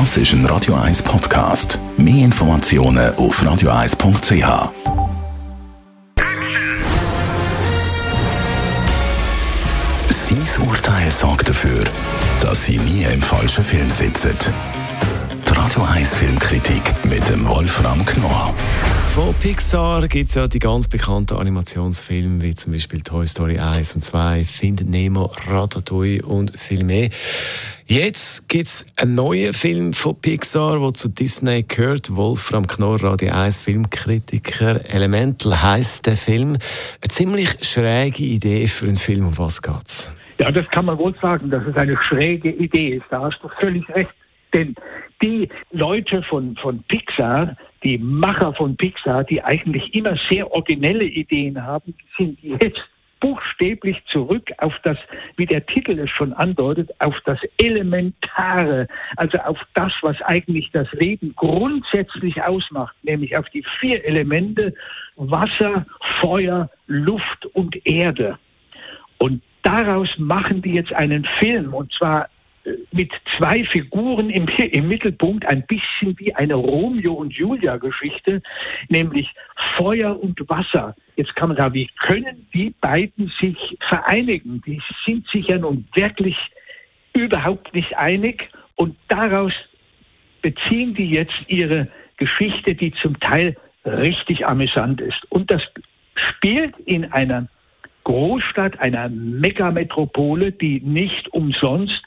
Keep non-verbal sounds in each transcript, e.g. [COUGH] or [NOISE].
Das ist ein Radio 1 Podcast. Mehr Informationen auf radio1.ch. Sein Urteil sorgt dafür, dass Sie nie im falschen Film sitzen. Radio 1 Filmkritik mit dem Wolfram Knorr. Von Pixar gibt es ja die ganz bekannten Animationsfilme wie zum Beispiel Toy Story 1 und 2, Findet Nemo, Ratatouille und viel mehr. Jetzt gibt es einen neuen Film von Pixar, der zu Disney gehört. Wolfram Knorr, Radio 1 Filmkritiker. Elemental heißt der Film. Eine ziemlich schräge Idee für einen Film. Um was geht's? Ja, das kann man wohl sagen, dass es eine schräge Idee ist. Da hast du völlig recht. Denn die Leute von, von Pixar, die Macher von Pixar, die eigentlich immer sehr originelle Ideen haben, sind jetzt buchstäblich zurück auf das, wie der Titel es schon andeutet, auf das Elementare, also auf das, was eigentlich das Leben grundsätzlich ausmacht, nämlich auf die vier Elemente Wasser, Feuer, Luft und Erde. Und daraus machen die jetzt einen Film, und zwar mit zwei Figuren im, im, Mittelpunkt, ein bisschen wie eine Romeo und Julia Geschichte, nämlich Feuer und Wasser. Jetzt kann man sagen, wie können die beiden sich vereinigen? Die sind sich ja nun wirklich überhaupt nicht einig und daraus beziehen die jetzt ihre Geschichte, die zum Teil richtig amüsant ist. Und das spielt in einer Großstadt, einer Megametropole, die nicht umsonst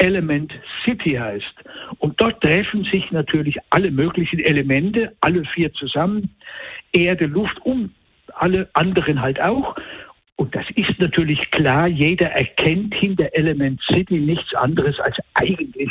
Element City heißt. Und dort treffen sich natürlich alle möglichen Elemente, alle vier zusammen, Erde, Luft und alle anderen halt auch. Und das ist natürlich klar, jeder erkennt hinter Element City nichts anderes als eigentlich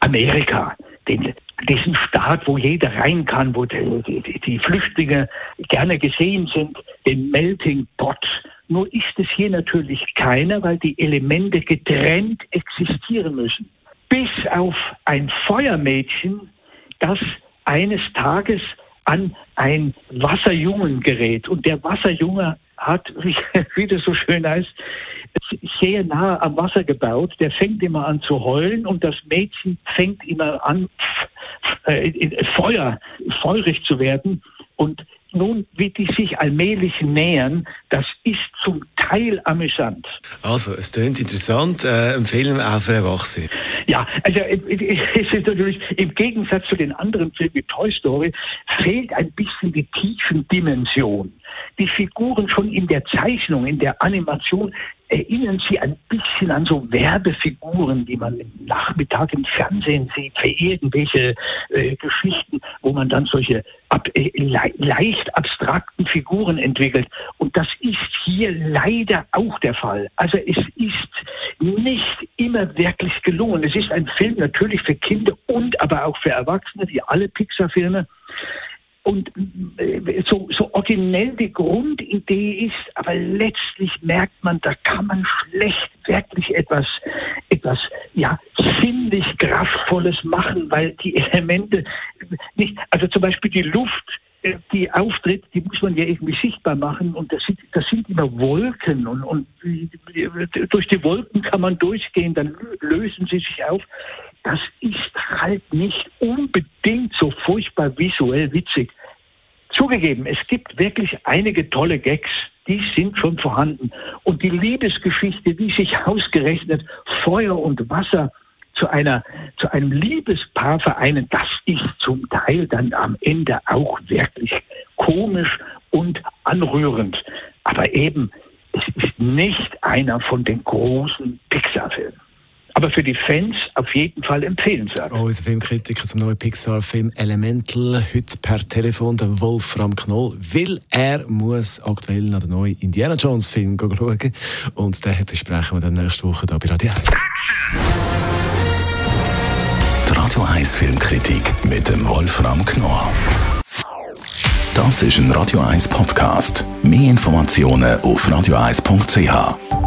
Amerika, den, diesen Staat, wo jeder rein kann, wo die, die, die Flüchtlinge gerne gesehen sind, den Melting Pot nur ist es hier natürlich keiner, weil die Elemente getrennt existieren müssen. Bis auf ein Feuermädchen, das eines Tages an ein Wasserjungen gerät. Und der Wasserjunge hat, [LAUGHS] wie das so schön heißt, sehr nah am Wasser gebaut. Der fängt immer an zu heulen und das Mädchen fängt immer an, äh, Feuer, feurig zu werden. Und nun, wie die sich allmählich nähern, das ist zum Teil amüsant. Also, es klingt interessant, äh, ein Film auch für Erwachsene. Ja, also [LAUGHS] es ist natürlich im Gegensatz zu den anderen Filmen wie Toy Story fehlt ein bisschen die Tiefendimension. Die Figuren schon in der Zeichnung, in der Animation erinnern Sie ein bisschen an so Werbefiguren, die man im Nachmittag im Fernsehen sieht, für irgendwelche äh, Geschichten, wo man dann solche ab, äh, le leicht abstrakten Figuren entwickelt. Und das ist hier leider auch der Fall. Also es ist nicht immer wirklich gelungen. Es ist ein Film natürlich für Kinder und aber auch für Erwachsene, wie alle Pixar-Filme und äh, so, so originell die Grundidee ist, aber letztlich merkt man, da kann man schlecht wirklich etwas, etwas, ja, sinnlich Kraftvolles machen, weil die Elemente nicht, also zum Beispiel die Luft, die auftritt, die muss man ja irgendwie sichtbar machen und das sind, das sind immer Wolken und, und durch die Wolken kann man durchgehen, dann lösen sie sich auf. Das ist halt nicht unbedingt so furchtbar visuell witzig. Zugegeben, es gibt wirklich einige tolle Gags, die sind schon vorhanden. Und die Liebesgeschichte, wie sich ausgerechnet Feuer und Wasser zu einer, zu einem Liebespaar vereinen, das ist zum Teil dann am Ende auch wirklich komisch und anrührend. Aber eben, es ist nicht einer von den großen Pixar-Filmen aber für die Fans auf jeden Fall empfehlenswert. Oh, unser Filmkritiker zum neuen Pixar-Film Elemental, heute per Telefon der Wolfram Knoll, weil er muss aktuell nach dem neuen Indiana Jones-Film schauen und den besprechen wir dann nächste Woche hier bei Radio 1. Die Radio 1 Filmkritik mit dem Wolfram Knoll. Das ist ein Radio 1 Podcast. Mehr Informationen auf radio1.ch.